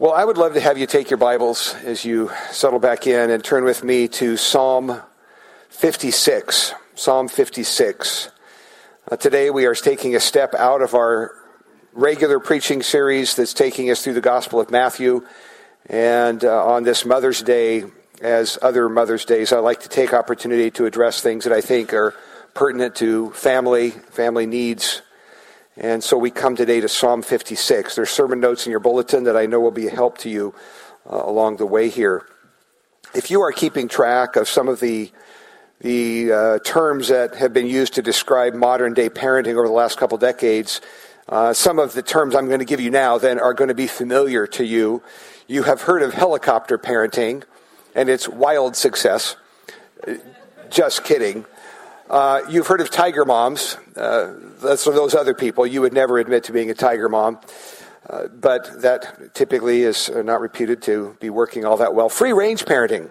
Well, I would love to have you take your Bibles as you settle back in and turn with me to Psalm 56. Psalm 56. Uh, today we are taking a step out of our regular preaching series that's taking us through the Gospel of Matthew. And uh, on this Mother's Day, as other Mother's Days, I like to take opportunity to address things that I think are pertinent to family, family needs, and so we come today to Psalm 56. There's sermon notes in your bulletin that I know will be a help to you uh, along the way here. If you are keeping track of some of the the uh, terms that have been used to describe modern day parenting over the last couple decades, uh, some of the terms I'm going to give you now then are going to be familiar to you. You have heard of helicopter parenting and its wild success. Just kidding. Uh, you've heard of tiger moms. Uh, that's for those other people. You would never admit to being a tiger mom. Uh, but that typically is not reputed to be working all that well. Free range parenting.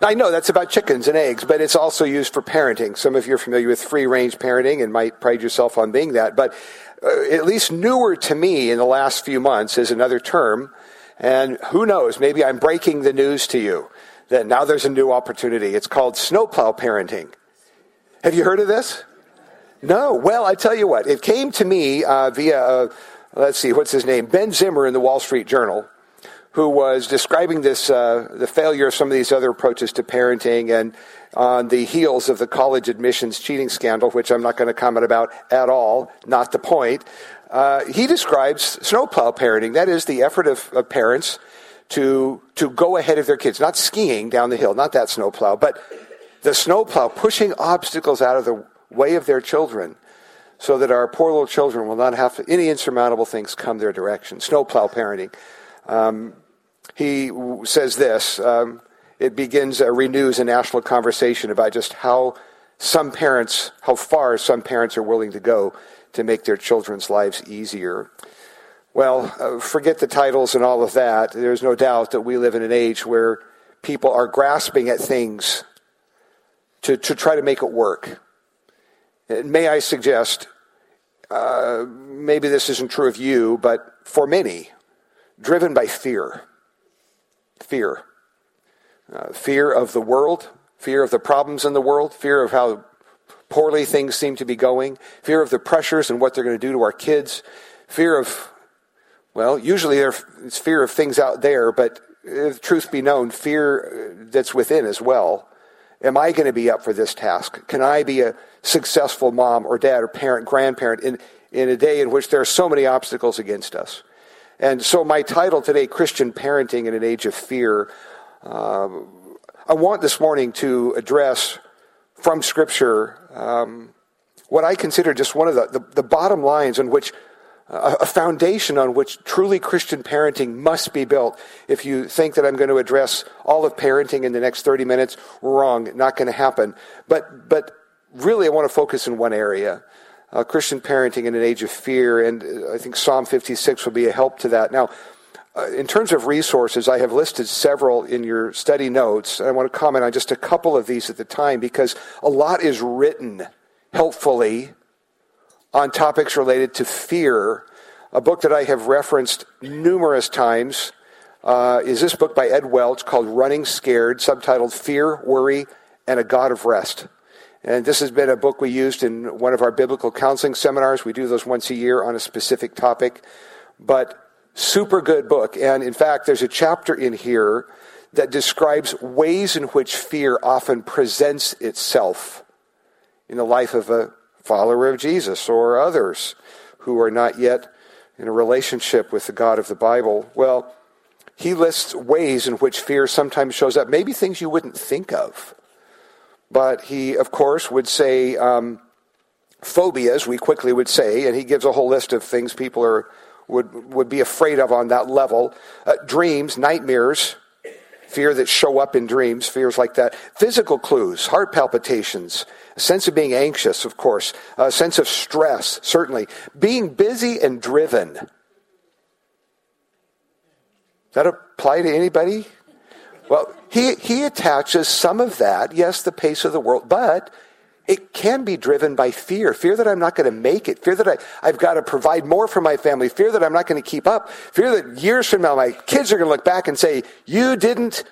I know that's about chickens and eggs, but it's also used for parenting. Some of you are familiar with free range parenting and might pride yourself on being that. But uh, at least newer to me in the last few months is another term. And who knows, maybe I'm breaking the news to you that now there's a new opportunity. It's called snowplow parenting. Have you heard of this? No. Well, I tell you what, it came to me uh, via, uh, let's see, what's his name? Ben Zimmer in the Wall Street Journal, who was describing this, uh, the failure of some of these other approaches to parenting and on the heels of the college admissions cheating scandal, which I'm not going to comment about at all, not the point. Uh, he describes snowplow parenting. That is the effort of, of parents to, to go ahead of their kids, not skiing down the hill, not that snowplow, but the snowplow pushing obstacles out of the way of their children so that our poor little children will not have to, any insurmountable things come their direction. Snowplow parenting. Um, he says this um, it begins, uh, renews a national conversation about just how some parents, how far some parents are willing to go to make their children's lives easier. Well, uh, forget the titles and all of that. There's no doubt that we live in an age where people are grasping at things to, to try to make it work. And may I suggest, uh, maybe this isn't true of you, but for many, driven by fear. Fear. Uh, fear of the world, fear of the problems in the world, fear of how poorly things seem to be going, fear of the pressures and what they're going to do to our kids, fear of well, usually it's fear of things out there, but if truth be known, fear that's within as well. Am I going to be up for this task? Can I be a successful mom or dad or parent, grandparent in, in a day in which there are so many obstacles against us? And so, my title today, Christian Parenting in an Age of Fear, uh, I want this morning to address from Scripture um, what I consider just one of the, the, the bottom lines on which a foundation on which truly Christian parenting must be built. If you think that I'm going to address all of parenting in the next 30 minutes, wrong, not going to happen. But, but really, I want to focus in one area. Uh, Christian parenting in an age of fear, and I think Psalm 56 will be a help to that. Now, uh, in terms of resources, I have listed several in your study notes. I want to comment on just a couple of these at the time because a lot is written helpfully on topics related to fear. A book that I have referenced numerous times uh, is this book by Ed Welch called Running Scared, subtitled Fear, Worry, and a God of Rest. And this has been a book we used in one of our biblical counseling seminars. We do those once a year on a specific topic. But super good book. And in fact, there's a chapter in here that describes ways in which fear often presents itself in the life of a follower of Jesus or others who are not yet in a relationship with the God of the Bible. Well, he lists ways in which fear sometimes shows up, maybe things you wouldn't think of. But he, of course, would say um, phobias, we quickly would say, and he gives a whole list of things people are, would, would be afraid of on that level. Uh, dreams, nightmares, fear that show up in dreams, fears like that. Physical clues, heart palpitations, sense of being anxious, of course, a sense of stress, certainly. Being busy and driven. Does that apply to anybody? Well, he, he attaches some of that, yes, the pace of the world, but it can be driven by fear fear that I'm not going to make it, fear that I, I've got to provide more for my family, fear that I'm not going to keep up, fear that years from now my kids are going to look back and say, You didn't,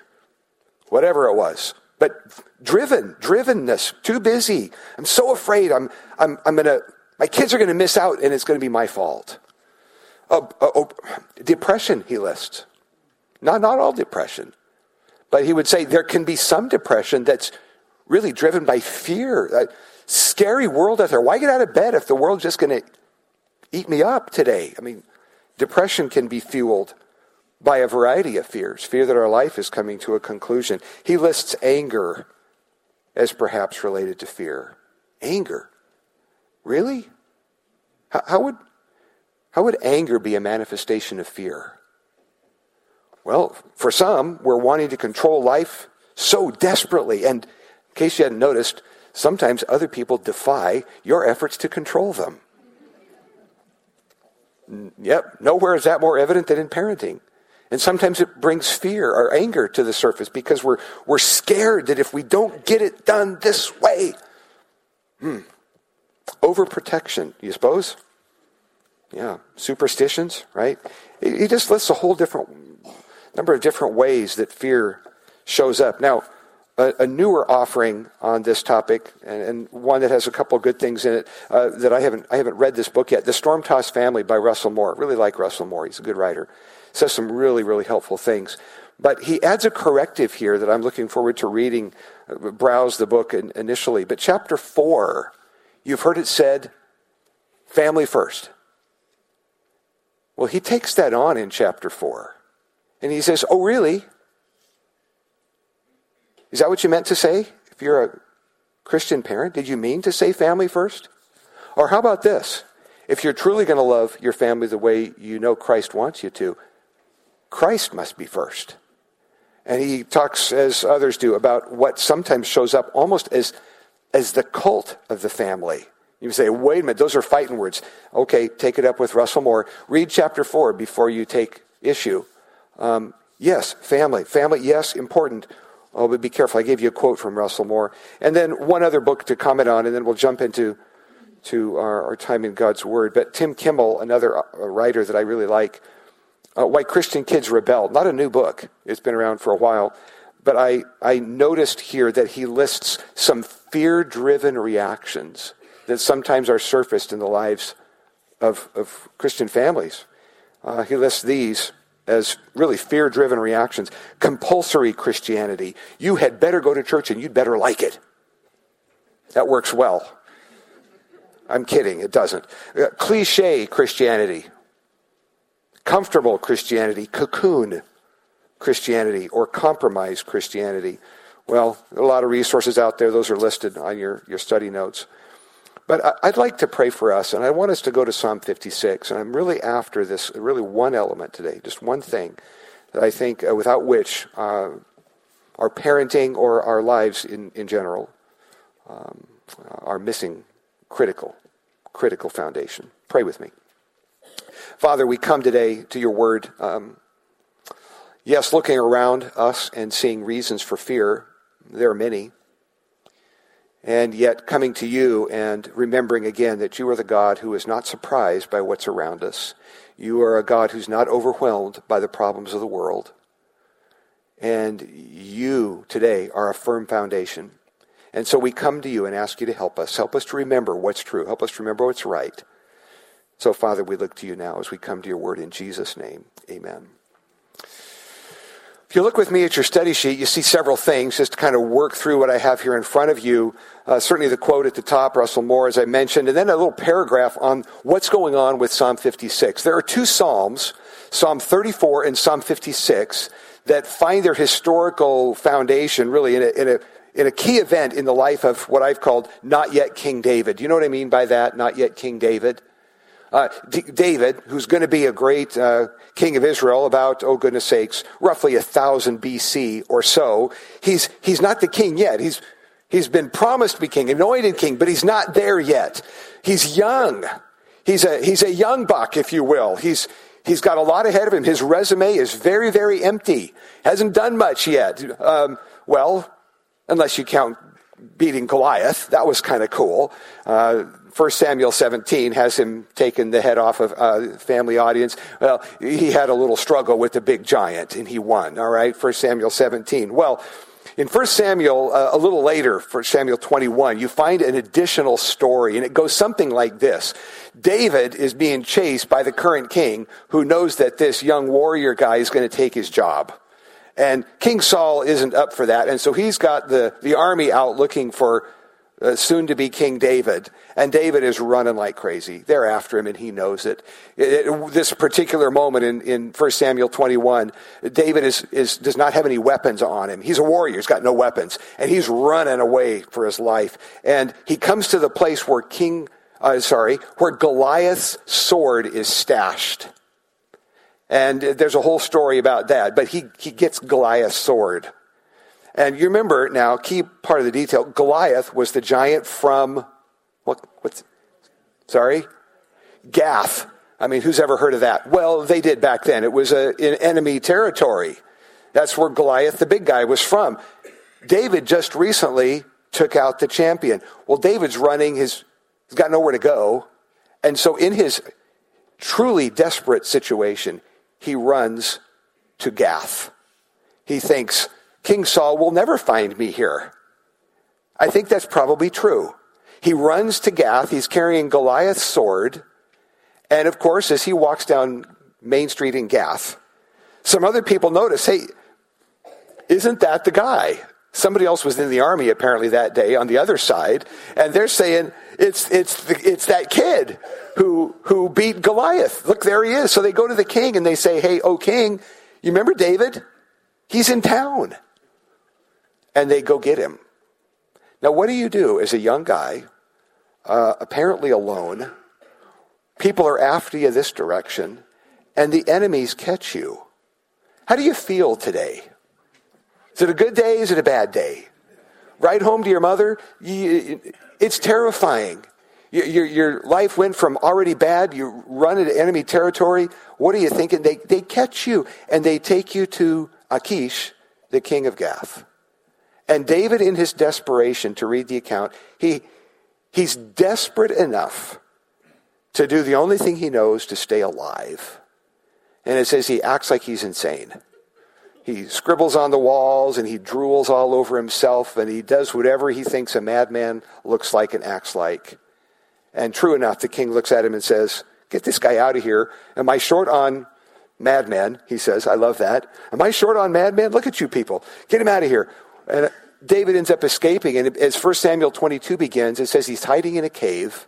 whatever it was. But driven, drivenness, too busy. I'm so afraid I'm, I'm, I'm going to, my kids are going to miss out and it's going to be my fault. Oh, oh, oh, depression, he lists. Not, not all depression. But he would say there can be some depression that's really driven by fear. A scary world out there. Why get out of bed if the world's just going to eat me up today? I mean, depression can be fueled by a variety of fears. Fear that our life is coming to a conclusion. He lists anger as perhaps related to fear. Anger. Really? How, how would, how would anger be a manifestation of fear? Well, for some, we're wanting to control life so desperately. And in case you hadn't noticed, sometimes other people defy your efforts to control them. Yep, nowhere is that more evident than in parenting. And sometimes it brings fear or anger to the surface because we're, we're scared that if we don't get it done this way, hmm, overprotection, you suppose? Yeah, superstitions, right? He just lists a whole different number of different ways that fear shows up. Now, a, a newer offering on this topic, and, and, one that has a couple of good things in it uh, that I haven't I haven't read this book yet. The Storm Tossed Family by Russell Moore. I Really like Russell Moore. He's a good writer. Says some really really helpful things. But he adds a corrective here that I'm looking forward to reading. Uh, browse the book initially, but chapter four, you've heard it said, family first. Well, he takes that on in chapter four. And he says, Oh, really? Is that what you meant to say? If you're a Christian parent, did you mean to say family first? Or how about this? If you're truly going to love your family the way you know Christ wants you to, Christ must be first. And he talks, as others do, about what sometimes shows up almost as, as the cult of the family. You say, wait a minute, those are fighting words. Okay, take it up with Russell Moore. Read chapter 4 before you take issue um, yes, family. Family, yes, important. Oh, but be careful. I gave you a quote from Russell Moore. And then one other book to comment on, and then we'll jump into to our, our time in God's Word. But Tim Kimmel, another uh, writer that I really like, uh, Why Christian Kids Rebel. Not a new book. It's been around for a while. But I, I noticed here that he lists some fear driven reactions that sometimes are surfaced in the lives of, of Christian families. Uh, he lists these as really fear driven reactions. Compulsory Christianity. You had better go to church and you'd better like it. That works well. I'm kidding, it doesn't. Uh, cliche Christianity. Comfortable Christianity. Cocoon Christianity or compromise Christianity. Well, a lot of resources out there. Those are listed on your, your study notes. But I'd like to pray for us, and I want us to go to Psalm 56. And I'm really after this, really one element today, just one thing that I think uh, without which uh, our parenting or our lives in, in general um, are missing critical, critical foundation. Pray with me. Father, we come today to your word. Um, yes, looking around us and seeing reasons for fear, there are many and yet coming to you and remembering again that you are the God who is not surprised by what's around us. You are a God who's not overwhelmed by the problems of the world. And you today are a firm foundation. And so we come to you and ask you to help us. Help us to remember what's true. Help us to remember what's right. So, Father, we look to you now as we come to your word in Jesus' name. Amen. If you look with me at your study sheet, you see several things just to kind of work through what I have here in front of you. Uh, certainly the quote at the top, Russell Moore, as I mentioned, and then a little paragraph on what's going on with Psalm 56. There are two Psalms, Psalm 34 and Psalm 56, that find their historical foundation really in a, in a in a key event in the life of what I've called not yet King David. Do you know what I mean by that? Not yet King David. Uh, D- David, who's going to be a great uh, king of Israel about, oh goodness sakes, roughly a thousand BC or so, he's, he's not the king yet. He's, he's been promised to be king, anointed king, but he's not there yet. He's young. He's a, he's a young buck, if you will. He's, he's got a lot ahead of him. His resume is very, very empty. Hasn't done much yet. Um, well, unless you count beating Goliath. That was kind of cool. Uh, 1 Samuel 17 has him taking the head off of uh, family audience. Well, he had a little struggle with the big giant and he won, all right? 1 Samuel 17. Well, in 1 Samuel, uh, a little later, 1 Samuel 21, you find an additional story, and it goes something like this. David is being chased by the current king who knows that this young warrior guy is going to take his job. And King Saul isn't up for that, and so he's got the, the army out looking for uh, soon to be King David. And David is running like crazy. They're after him, and he knows it. it, it this particular moment in, in 1 Samuel 21, David is, is, does not have any weapons on him. He's a warrior, he's got no weapons. And he's running away for his life. And he comes to the place where King, uh, sorry, where Goliath's sword is stashed. And there's a whole story about that, but he, he gets Goliath's sword. And you remember now, key part of the detail Goliath was the giant from, what, what's, sorry? Gath. I mean, who's ever heard of that? Well, they did back then. It was a, in enemy territory. That's where Goliath, the big guy, was from. David just recently took out the champion. Well, David's running his, he's got nowhere to go. And so, in his truly desperate situation, he runs to Gath. He thinks, King Saul will never find me here. I think that's probably true. He runs to Gath. He's carrying Goliath's sword. And of course, as he walks down Main Street in Gath, some other people notice, hey, isn't that the guy? Somebody else was in the army apparently that day on the other side, and they're saying it's it's the, it's that kid who who beat Goliath. Look, there he is. So they go to the king and they say, "Hey, oh king, you remember David? He's in town." and they go get him. Now, what do you do as a young guy, uh, apparently alone? People are after you this direction, and the enemies catch you. How do you feel today? Is it a good day? Is it a bad day? Ride home to your mother? it's terrifying. Your, your, life went from already bad, you run into enemy territory. What are you thinking? They, they catch you and they take you to Achish, the king of Gath. And David, in his desperation to read the account, he, he's desperate enough to do the only thing he knows to stay alive. And it says he acts like he's insane. He scribbles on the walls and he drools all over himself and he does whatever he thinks a madman looks like and acts like. And true enough, the king looks at him and says, Get this guy out of here. Am I short on madmen? He says, I love that. Am I short on madmen? Look at you people. Get him out of here. And David ends up escaping. And as 1 Samuel 22 begins, it says he's hiding in a cave.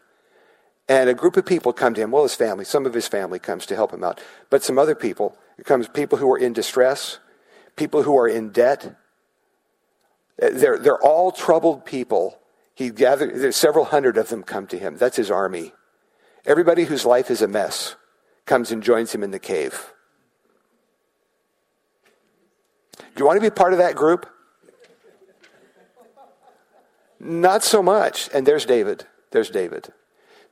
And a group of people come to him. Well, his family, some of his family comes to help him out. But some other people, it comes people who are in distress, people who are in debt. They're, they're all troubled people. He gathered, there's several hundred of them come to him. That's his army. Everybody whose life is a mess comes and joins him in the cave. Do you want to be part of that group? Not so much. And there's David. There's David.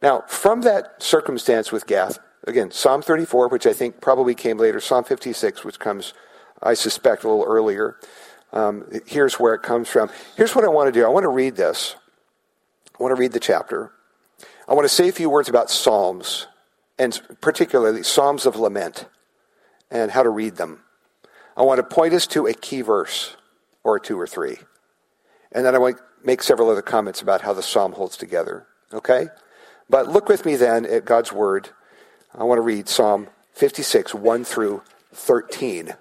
Now, from that circumstance with Gath, again, Psalm 34, which I think probably came later, Psalm 56, which comes, I suspect, a little earlier. Um, here's where it comes from. Here's what I want to do I want to read this. I want to read the chapter. I want to say a few words about Psalms, and particularly Psalms of Lament, and how to read them. I want to point us to a key verse, or two or three. And then I want to make several other comments about how the psalm holds together. Okay? But look with me then at God's word. I want to read Psalm 56, 1 through 13.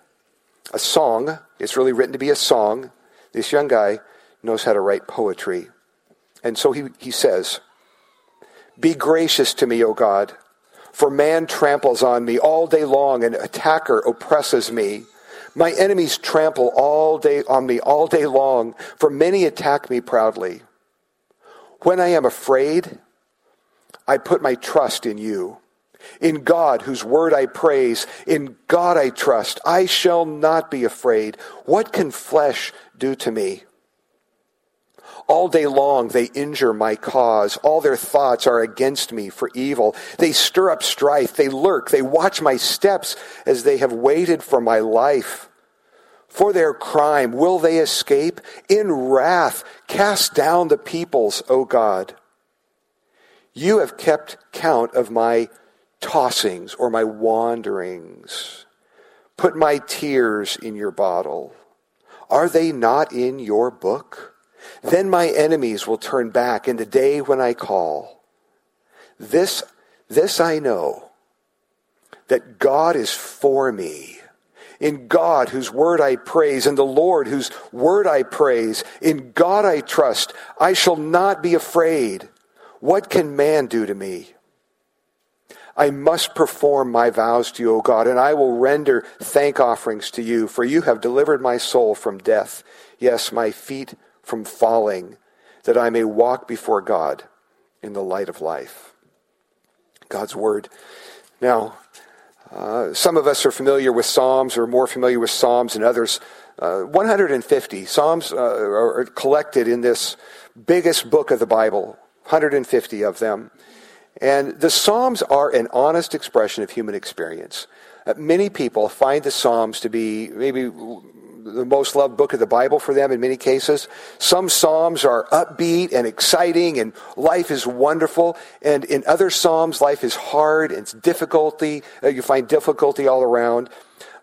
A song. It's really written to be a song. This young guy knows how to write poetry. And so he, he says, Be gracious to me, O God, for man tramples on me all day long, and attacker oppresses me. My enemies trample all day on me all day long, for many attack me proudly. When I am afraid, I put my trust in you. In God, whose word I praise, in God I trust. I shall not be afraid. What can flesh do to me? All day long they injure my cause. All their thoughts are against me for evil. They stir up strife. They lurk. They watch my steps as they have waited for my life. For their crime, will they escape? In wrath, cast down the peoples, O God. You have kept count of my tossings or my wanderings. Put my tears in your bottle. Are they not in your book? Then my enemies will turn back in the day when I call. This, this I know, that God is for me. In God, whose word I praise, in the Lord, whose word I praise, in God I trust, I shall not be afraid. What can man do to me? I must perform my vows to you, O God, and I will render thank offerings to you, for you have delivered my soul from death, yes, my feet from falling, that I may walk before God in the light of life. God's Word. Now, uh, some of us are familiar with Psalms or more familiar with Psalms than others. Uh, 150 Psalms uh, are collected in this biggest book of the Bible, 150 of them. And the Psalms are an honest expression of human experience. Uh, many people find the Psalms to be maybe the most loved book of the Bible for them in many cases. Some Psalms are upbeat and exciting and life is wonderful. And in other Psalms, life is hard and it's difficulty. Uh, you find difficulty all around.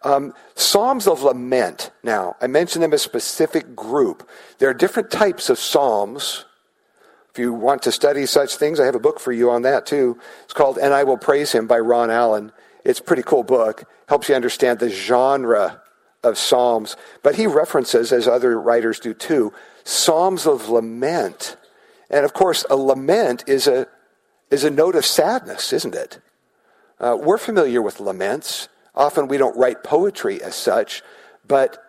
Um, Psalms of lament. Now, I mentioned them as a specific group. There are different types of Psalms if you want to study such things, I have a book for you on that too. It's called And I Will Praise Him by Ron Allen. It's a pretty cool book. Helps you understand the genre of Psalms. But he references, as other writers do too, Psalms of lament. And of course, a lament is a, is a note of sadness, isn't it? Uh, we're familiar with laments. Often we don't write poetry as such, but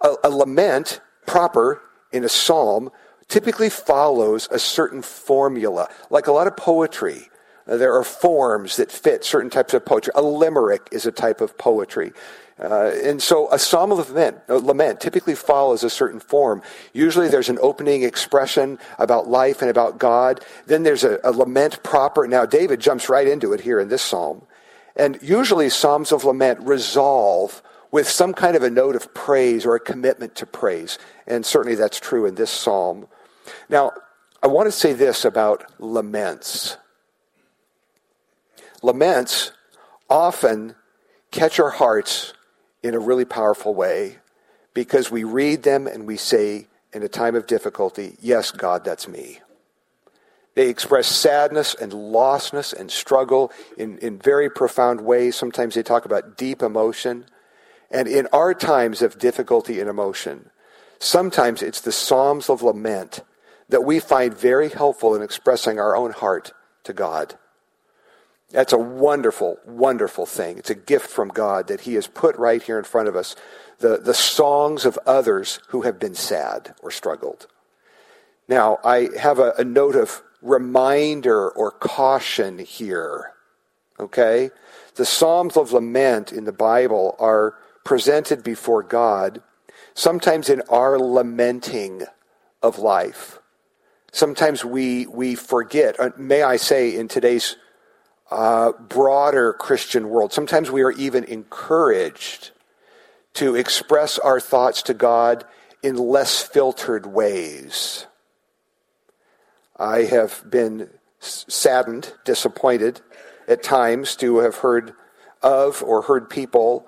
a, a lament proper in a psalm typically follows a certain formula. Like a lot of poetry, uh, there are forms that fit certain types of poetry. A limerick is a type of poetry. Uh, and so a psalm of lament, lament typically follows a certain form. Usually there's an opening expression about life and about God. Then there's a, a lament proper. Now David jumps right into it here in this psalm. And usually psalms of lament resolve with some kind of a note of praise or a commitment to praise. And certainly that's true in this psalm. Now, I want to say this about laments. Laments often catch our hearts in a really powerful way because we read them and we say, in a time of difficulty, Yes, God, that's me. They express sadness and lostness and struggle in, in very profound ways. Sometimes they talk about deep emotion. And in our times of difficulty and emotion, sometimes it's the Psalms of Lament that we find very helpful in expressing our own heart to God. That's a wonderful, wonderful thing. It's a gift from God that He has put right here in front of us the, the songs of others who have been sad or struggled. Now, I have a, a note of reminder or caution here. Okay? The Psalms of Lament in the Bible are presented before God, sometimes in our lamenting of life sometimes we, we forget, uh, may I say, in today's uh, broader Christian world, sometimes we are even encouraged to express our thoughts to God in less filtered ways. I have been saddened, disappointed at times to have heard of or heard people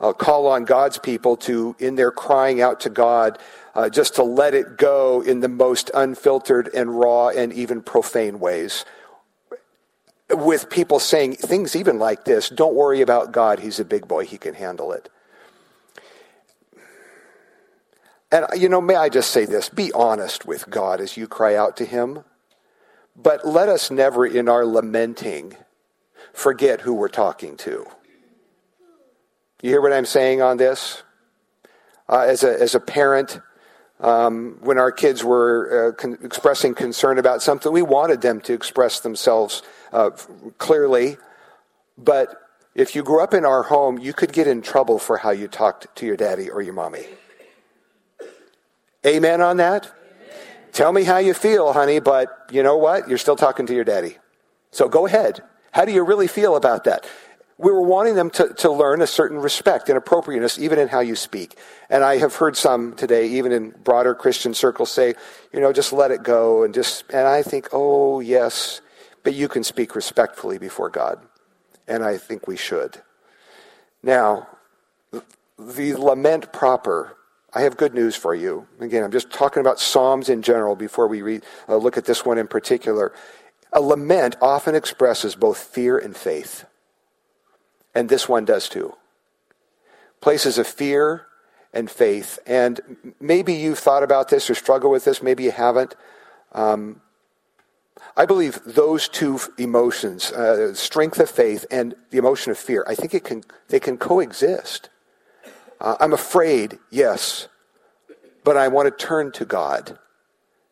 uh, call on God's people to, in their crying out to God, uh, just to let it go in the most unfiltered and raw and even profane ways. With people saying things even like this don't worry about God, He's a big boy, He can handle it. And, you know, may I just say this be honest with God as you cry out to Him, but let us never, in our lamenting, forget who we're talking to. You hear what I'm saying on this? Uh, as, a, as a parent, um, when our kids were uh, con- expressing concern about something, we wanted them to express themselves uh, clearly. But if you grew up in our home, you could get in trouble for how you talked to your daddy or your mommy. Amen on that? Amen. Tell me how you feel, honey, but you know what? You're still talking to your daddy. So go ahead. How do you really feel about that? We were wanting them to, to learn a certain respect and appropriateness even in how you speak. And I have heard some today, even in broader Christian circles, say, you know, just let it go and just, and I think, oh, yes, but you can speak respectfully before God. And I think we should. Now, the lament proper, I have good news for you. Again, I'm just talking about Psalms in general before we read, uh, look at this one in particular. A lament often expresses both fear and faith. And this one does too. Places of fear and faith. And maybe you've thought about this or struggle with this, maybe you haven't. Um, I believe those two emotions, uh, strength of faith and the emotion of fear, I think it can, they can coexist. Uh, I'm afraid, yes, but I want to turn to God,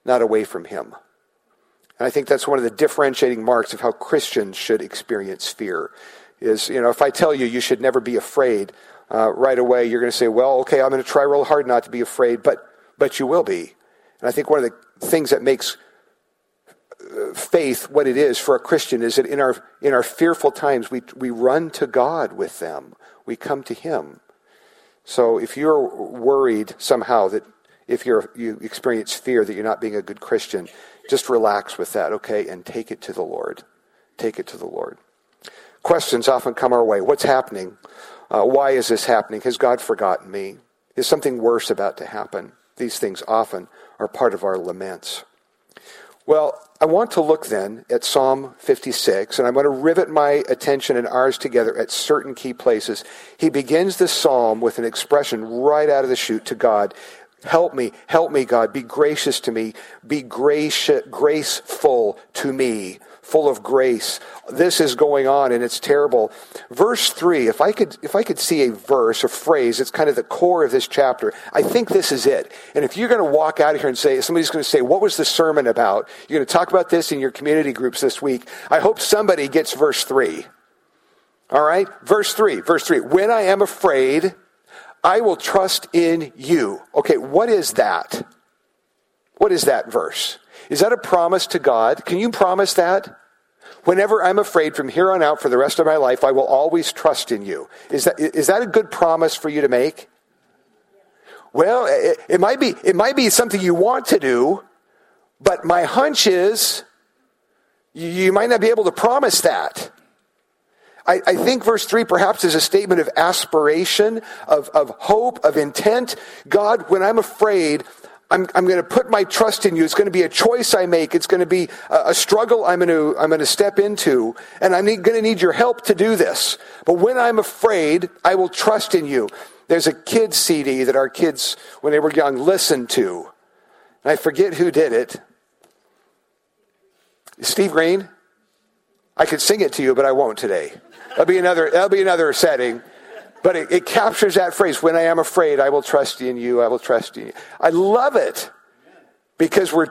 not away from Him. And I think that's one of the differentiating marks of how Christians should experience fear is, you know, if I tell you you should never be afraid, uh, right away you're going to say, well, okay, I'm going to try real hard not to be afraid, but, but you will be. And I think one of the things that makes uh, faith what it is for a Christian is that in our, in our fearful times, we, we run to God with them. We come to Him. So if you're worried somehow that if you're, you experience fear that you're not being a good Christian, just relax with that, okay, and take it to the Lord. Take it to the Lord. Questions often come our way. What's happening? Uh, why is this happening? Has God forgotten me? Is something worse about to happen? These things often are part of our laments. Well, I want to look then at Psalm 56, and I'm going to rivet my attention and ours together at certain key places. He begins this psalm with an expression right out of the chute to God Help me, help me, God. Be gracious to me. Be gracious, graceful to me full of grace. This is going on and it's terrible. Verse 3, if I could if I could see a verse, a phrase, it's kind of the core of this chapter. I think this is it. And if you're going to walk out of here and say somebody's going to say, "What was the sermon about?" You're going to talk about this in your community groups this week. I hope somebody gets verse 3. All right? Verse 3. Verse 3. When I am afraid, I will trust in you. Okay, what is that? What is that verse? Is that a promise to God? Can you promise that? Whenever I'm afraid from here on out for the rest of my life, I will always trust in you. Is that, is that a good promise for you to make? Well, it, it might be, it might be something you want to do, but my hunch is you, you might not be able to promise that. I, I, think verse 3 perhaps is a statement of aspiration, of, of hope, of intent. God, when I'm afraid, I'm, I'm going to put my trust in you. It's going to be a choice I make. It's going to be a, a struggle I'm going to, I'm going to step into. And I'm going to need your help to do this. But when I'm afraid, I will trust in you. There's a kids CD that our kids, when they were young, listened to. And I forget who did it. Steve Green? I could sing it to you, but I won't today. That'll be another, that'll be another setting. But it, it, captures that phrase when I am afraid, I will trust in you, I will trust in you. I love it because we're,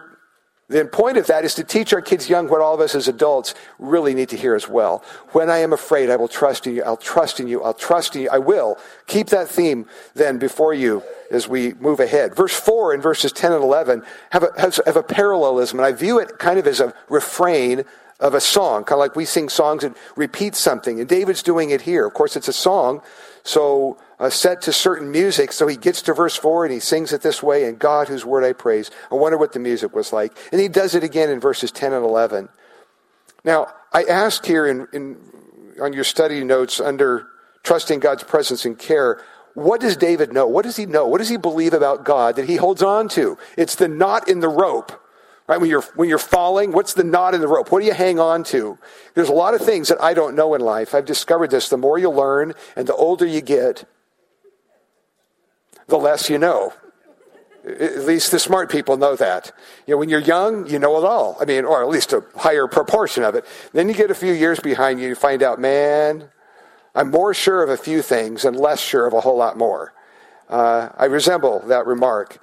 the point of that is to teach our kids young what all of us as adults really need to hear as well. When I am afraid, I will trust in you, I'll trust in you, I'll trust in you, I will. Keep that theme then before you as we move ahead. Verse 4 and verses 10 and 11 have a, have a parallelism, and I view it kind of as a refrain of a song, kind of like we sing songs and repeat something. And David's doing it here. Of course, it's a song, so uh, set to certain music. So he gets to verse 4 and he sings it this way, and God, whose word I praise. I wonder what the music was like. And he does it again in verses 10 and 11. Now, I ask here in, in on your study notes under trusting God's presence and care, what does David know? What does he know? What does he believe about God that he holds on to? It's the knot in the rope. Right? When you're, when you're falling, what's the knot in the rope? What do you hang on to? There's a lot of things that I don't know in life. I've discovered this. The more you learn and the older you get, the less you know. At least the smart people know that. You know, when you're young, you know it all. I mean, or at least a higher proportion of it. Then you get a few years behind you, you find out, man, I'm more sure of a few things and less sure of a whole lot more. Uh, I resemble that remark.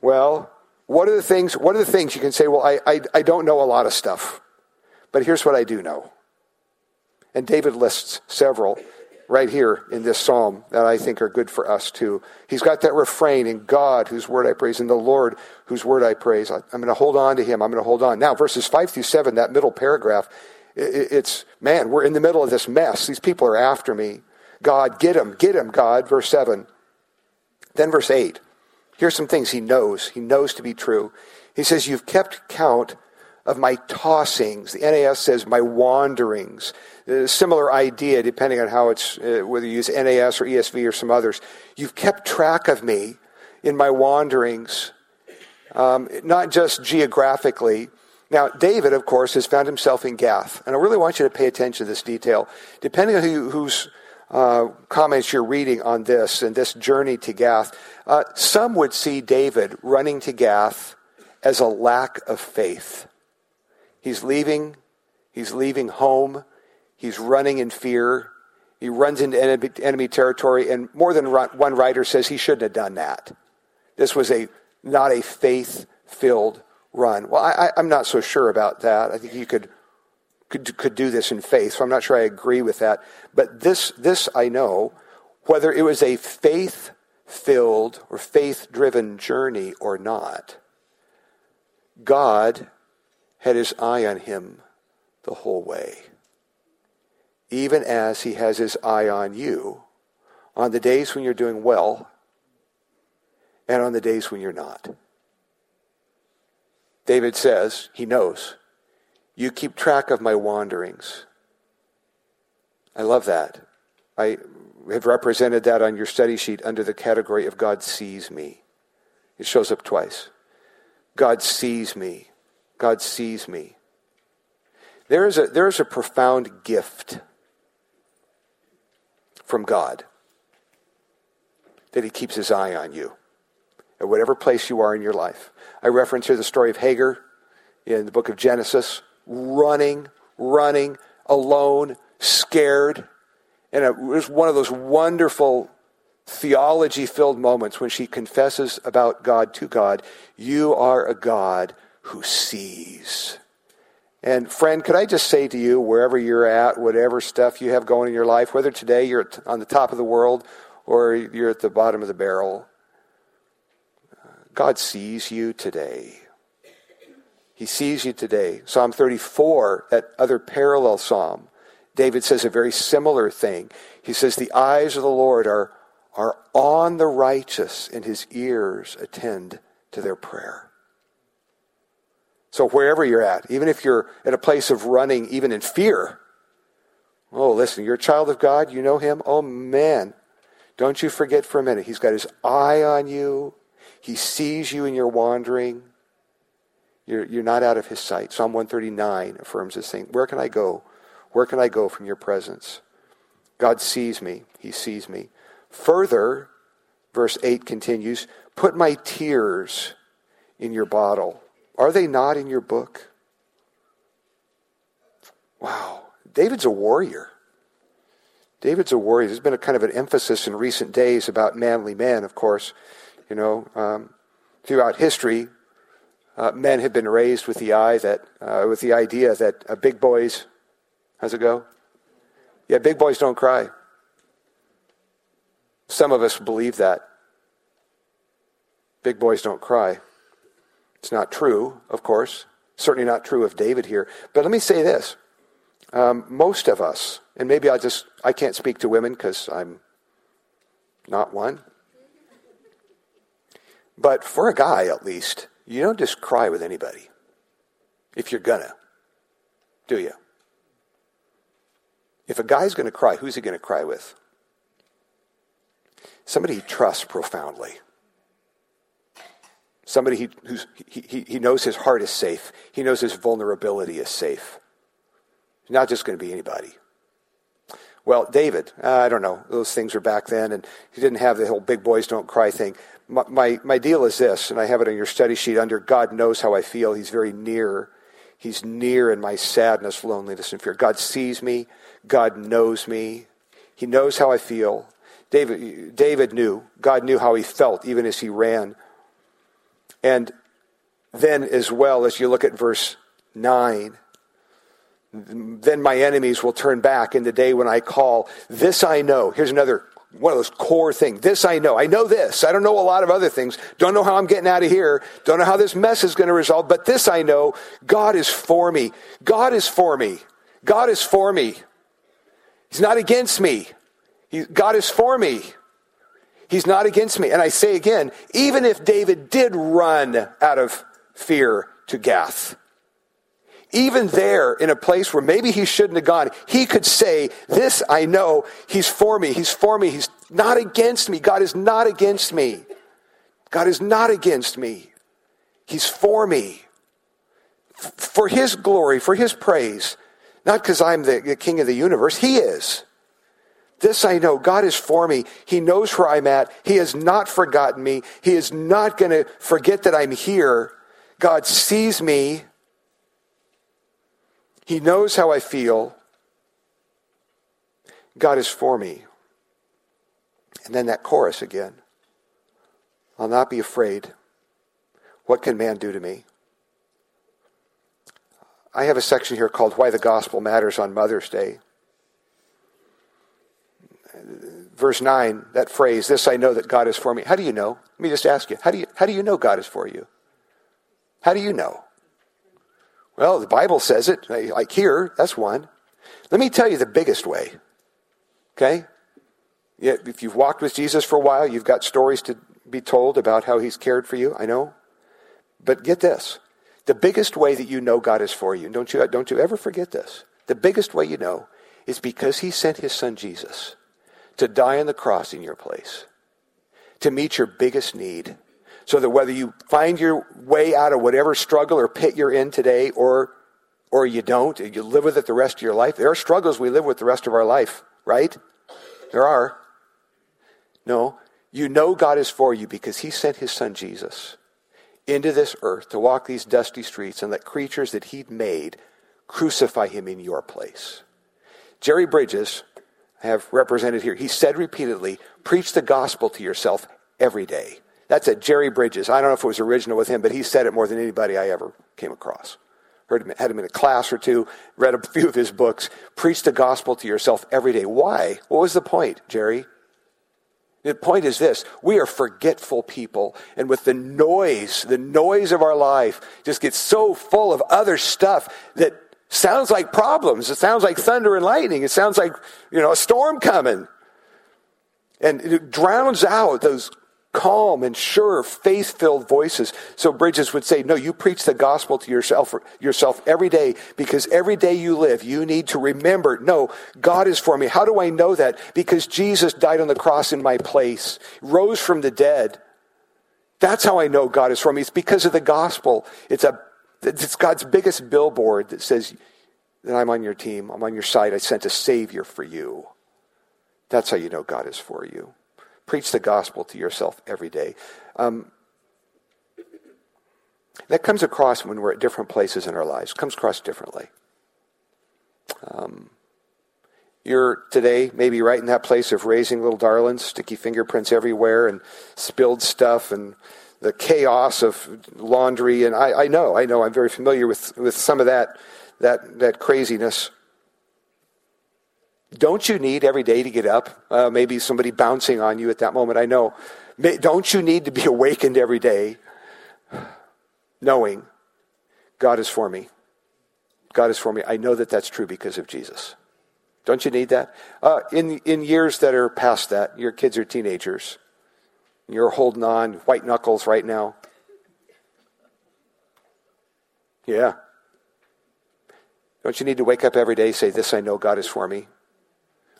Well, what are the things, what are the things you can say, well, I, I, I don't know a lot of stuff, but here's what I do know. And David lists several right here in this psalm that I think are good for us too. He's got that refrain in God, whose word I praise, in the Lord, whose word I praise. I, am going to hold on to him. I'm going to hold on. Now, verses 5 through 7, that middle paragraph, It's, man, we're in the middle of this mess. These people are after me. God, get him, get him, God. Verse 7. Then verse 8. Here's some things he knows. He knows to be true. He says, You've kept count of my tossings. The NAS says my wanderings. A similar idea, depending on how it's, uh, whether you use NAS or ESV or some others. You've kept track of me in my wanderings, um, not just geographically. Now, David, of course, has found himself in Gath. And I really want you to pay attention to this detail. Depending on who, whose uh, comments you're reading on this and this journey to Gath, uh, some would see David running to Gath as a lack of faith. He's leaving, he's leaving home, he's running in fear, he runs into enemy, enemy territory, and more than one writer says he shouldn't have done that. This was a not a faith filled run. Well, I, am not so sure about that. I think you could, could could do this in faith, so I'm not sure I agree with that. But this this I know, whether it was a faith filled or faith driven journey or not, God had his eye on him the whole way. Even as he has his eye on you on the days when you're doing well and on the days when you're not. David says, he knows, you keep track of my wanderings. I love that. I have represented that on your study sheet under the category of God sees me. It shows up twice. God sees me. God sees me. There is a, there is a profound gift from God that He keeps His eye on you at whatever place you are in your life. I reference here the story of Hagar in the book of Genesis, running, running, alone, scared. And it was one of those wonderful theology filled moments when she confesses about God to God, You are a God who sees. And friend, could I just say to you, wherever you're at, whatever stuff you have going in your life, whether today you're on the top of the world or you're at the bottom of the barrel, God sees you today. He sees you today. Psalm 34, that other parallel psalm, David says a very similar thing. He says, The eyes of the Lord are, are on the righteous, and his ears attend to their prayer. So, wherever you're at, even if you're at a place of running, even in fear, oh, listen, you're a child of God, you know him. Oh, man, don't you forget for a minute. He's got his eye on you, he sees you in your wandering. You're, you're not out of his sight. Psalm 139 affirms this thing. Where can I go? Where can I go from your presence? God sees me. He sees me. Further, verse 8 continues Put my tears in your bottle. Are they not in your book? Wow. David's a warrior. David's a warrior. There's been a kind of an emphasis in recent days about manly men, of course. You know, um, throughout history, uh, men have been raised with the eye that, uh, with the idea that uh, big boys, how's it go? Yeah, big boys don't cry. Some of us believe that. Big boys don't cry. It's not true, of course. Certainly not true of David here. But let me say this. Um, most of us, and maybe I just, I can't speak to women because I'm not one. But for a guy, at least, you don't just cry with anybody. If you're gonna, do you? If a guy's to cry, who's he to cry with? Somebody he trusts profoundly. Somebody he, who's, he, he knows his heart is safe. He knows his vulnerability is safe. He's not just going to be anybody. Well, David, uh, I don't know. Those things were back then, and he didn't have the whole big boys don't cry thing. My, my, my deal is this, and I have it on your study sheet under God knows how I feel. He's very near. He's near in my sadness, loneliness, and fear. God sees me. God knows me. He knows how I feel. David, David knew. God knew how he felt, even as he ran. And then, as well, as you look at verse 9, then my enemies will turn back in the day when I call. This I know. Here's another one of those core things. This I know. I know this. I don't know a lot of other things. Don't know how I'm getting out of here. Don't know how this mess is going to resolve. But this I know God is for me. God is for me. God is for me. He's not against me. He, God is for me. He's not against me. And I say again, even if David did run out of fear to Gath, even there in a place where maybe he shouldn't have gone, he could say, This I know, he's for me, he's for me, he's not against me. God is not against me. God is not against me. He's for me. For his glory, for his praise. Not because I'm the, the king of the universe, he is. This I know God is for me. He knows where I'm at. He has not forgotten me. He is not going to forget that I'm here. God sees me. He knows how I feel. God is for me. And then that chorus again I'll not be afraid. What can man do to me? I have a section here called Why the Gospel Matters on Mother's Day. Verse 9, that phrase, This I know that God is for me. How do you know? Let me just ask you, how do you, how do you know God is for you? How do you know? Well, the Bible says it, like here, that's one. Let me tell you the biggest way. Okay? If you've walked with Jesus for a while, you've got stories to be told about how he's cared for you, I know. But get this. The biggest way that you know God is for you, don't you, don't you ever forget this. The biggest way you know is because he sent his son Jesus to die on the cross in your place, to meet your biggest need, so that whether you find your way out of whatever struggle or pit you're in today or or you don't, you live with it the rest of your life. There are struggles we live with the rest of our life, right? There are. No, you know God is for you because he sent his son Jesus into this earth to walk these dusty streets and let creatures that he'd made crucify him in your place. Jerry Bridges, I have represented here, he said repeatedly, preach the gospel to yourself every day. That's at Jerry Bridges. I don't know if it was original with him, but he said it more than anybody I ever came across. Heard him, had him in a class or two, read a few of his books. Preach the gospel to yourself every day. Why? What was the point, Jerry? The point is this we are forgetful people, and with the noise, the noise of our life just gets so full of other stuff that sounds like problems. It sounds like thunder and lightning. It sounds like, you know, a storm coming. And it drowns out those calm and sure, faith filled voices. So Bridges would say, No, you preach the gospel to yourself, yourself every day because every day you live, you need to remember, no, God is for me. How do I know that? Because Jesus died on the cross in my place, rose from the dead. That's how I know God is for me. It's because of the gospel. It's, a, it's God's biggest billboard that says that I'm on your team, I'm on your side, I sent a Savior for you. That's how you know God is for you. Preach the gospel to yourself every day. Um, that comes across when we're at different places in our lives, comes across differently. Um, you're today maybe right in that place of raising little darlings, sticky fingerprints everywhere, and spilled stuff, and the chaos of laundry. And I, I know, I know, I'm very familiar with, with some of that, that, that craziness. Don't you need every day to get up? Uh, maybe somebody bouncing on you at that moment. I know. Don't you need to be awakened every day knowing God is for me? God is for me. I know that that's true because of Jesus. Don't you need that? Uh, in, in years that are past that, your kids are teenagers. You're holding on, white knuckles right now. Yeah. Don't you need to wake up every day say, This I know God is for me?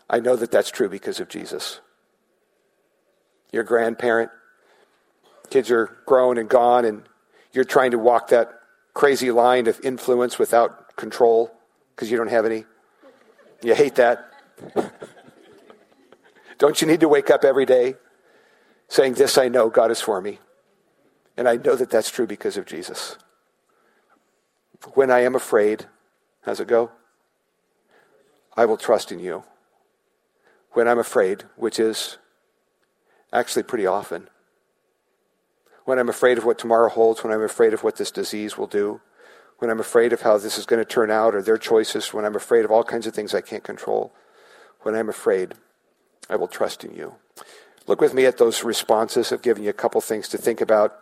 I know that that's true because of Jesus. Your grandparent, kids are grown and gone, and you're trying to walk that crazy line of influence without control because you don't have any. You hate that. don't you need to wake up every day saying, This I know, God is for me? And I know that that's true because of Jesus. When I am afraid, how's it go? I will trust in you when I'm afraid, which is actually pretty often. When I'm afraid of what tomorrow holds, when I'm afraid of what this disease will do, when I'm afraid of how this is going to turn out or their choices, when I'm afraid of all kinds of things I can't control, when I'm afraid, I will trust in you. Look with me at those responses. I've given you a couple things to think about.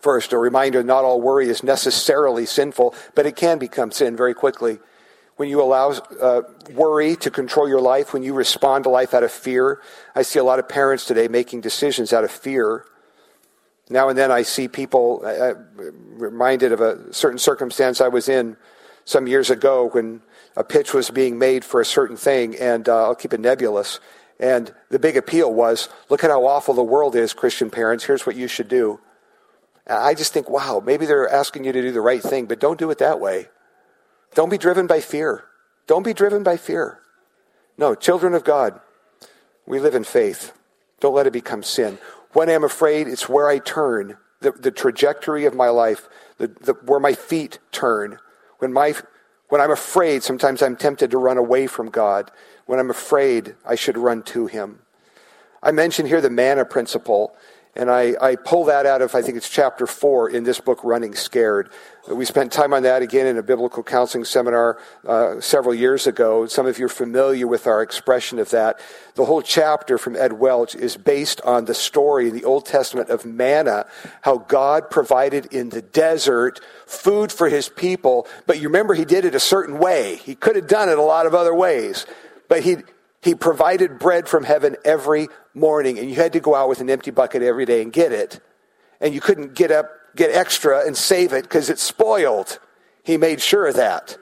First, a reminder not all worry is necessarily sinful, but it can become sin very quickly when you allow uh, worry to control your life, when you respond to life out of fear. I see a lot of parents today making decisions out of fear. Now and then I see people reminded of a certain circumstance I was in some years ago when a pitch was being made for a certain thing, and uh, I'll keep it nebulous. And the big appeal was look at how awful the world is, Christian parents. Here's what you should do. I just think, wow, maybe they're asking you to do the right thing, but don't do it that way. Don't be driven by fear. Don't be driven by fear. No, children of God, we live in faith. Don't let it become sin. When I'm afraid, it's where I turn, the, the trajectory of my life, the, the, where my feet turn. When, my, when I'm afraid, sometimes I'm tempted to run away from God. When I'm afraid, I should run to Him. I mentioned here the manna principle. And I, I pull that out of, I think it's chapter four in this book, Running Scared. We spent time on that again in a biblical counseling seminar uh, several years ago. Some of you are familiar with our expression of that. The whole chapter from Ed Welch is based on the story in the Old Testament of manna, how God provided in the desert food for his people. But you remember he did it a certain way. He could have done it a lot of other ways. But he, he provided bread from heaven every morning, and you had to go out with an empty bucket every day and get it. And you couldn't get up, get extra and save it because it's spoiled. He made sure of that.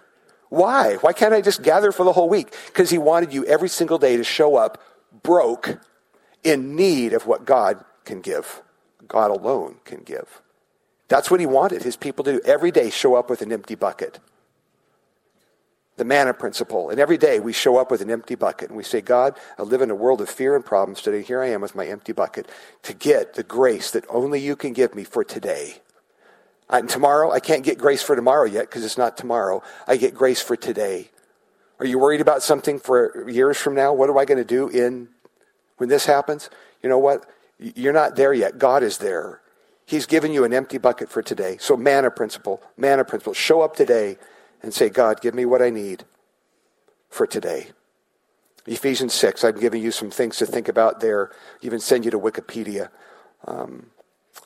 Why? Why can't I just gather for the whole week? Because he wanted you every single day to show up broke, in need of what God can give. God alone can give. That's what he wanted his people to do. Every day, show up with an empty bucket the manna principle. And every day we show up with an empty bucket and we say, God, I live in a world of fear and problems today. Here I am with my empty bucket to get the grace that only you can give me for today. And tomorrow, I can't get grace for tomorrow yet because it's not tomorrow. I get grace for today. Are you worried about something for years from now? What am I going to do in when this happens? You know what? You're not there yet. God is there. He's given you an empty bucket for today. So manna principle, manna principle. Show up today and say, God, give me what I need for today. Ephesians 6, I'm giving you some things to think about there. Even send you to Wikipedia. Um,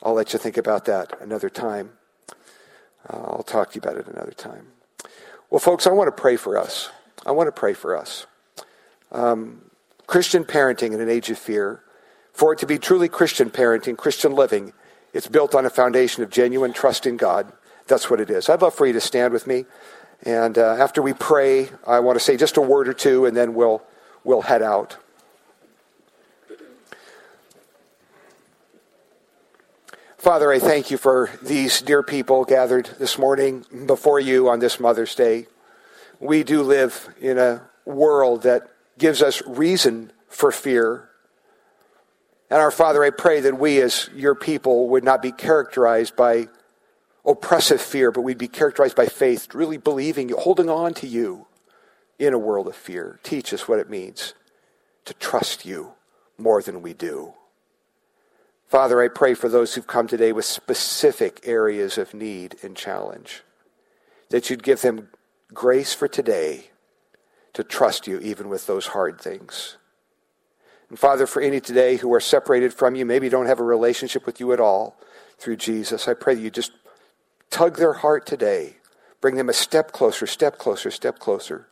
I'll let you think about that another time. Uh, I'll talk to you about it another time. Well, folks, I want to pray for us. I want to pray for us. Um, Christian parenting in an age of fear, for it to be truly Christian parenting, Christian living, it's built on a foundation of genuine trust in God. That's what it is. I'd love for you to stand with me. And uh, after we pray, I want to say just a word or two, and then we'll, we'll head out. Father, I thank you for these dear people gathered this morning before you on this Mother's Day. We do live in a world that gives us reason for fear. And our Father, I pray that we as your people would not be characterized by oppressive fear, but we'd be characterized by faith, really believing, holding on to you in a world of fear. Teach us what it means to trust you more than we do. Father, I pray for those who've come today with specific areas of need and challenge, that you'd give them grace for today to trust you even with those hard things. And Father, for any today who are separated from you, maybe don't have a relationship with you at all through Jesus, I pray that you just Tug their heart today. Bring them a step closer, step closer, step closer,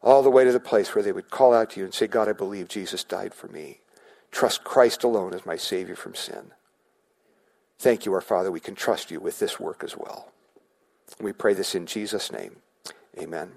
all the way to the place where they would call out to you and say, God, I believe Jesus died for me. Trust Christ alone as my Savior from sin. Thank you, our Father. We can trust you with this work as well. We pray this in Jesus' name. Amen.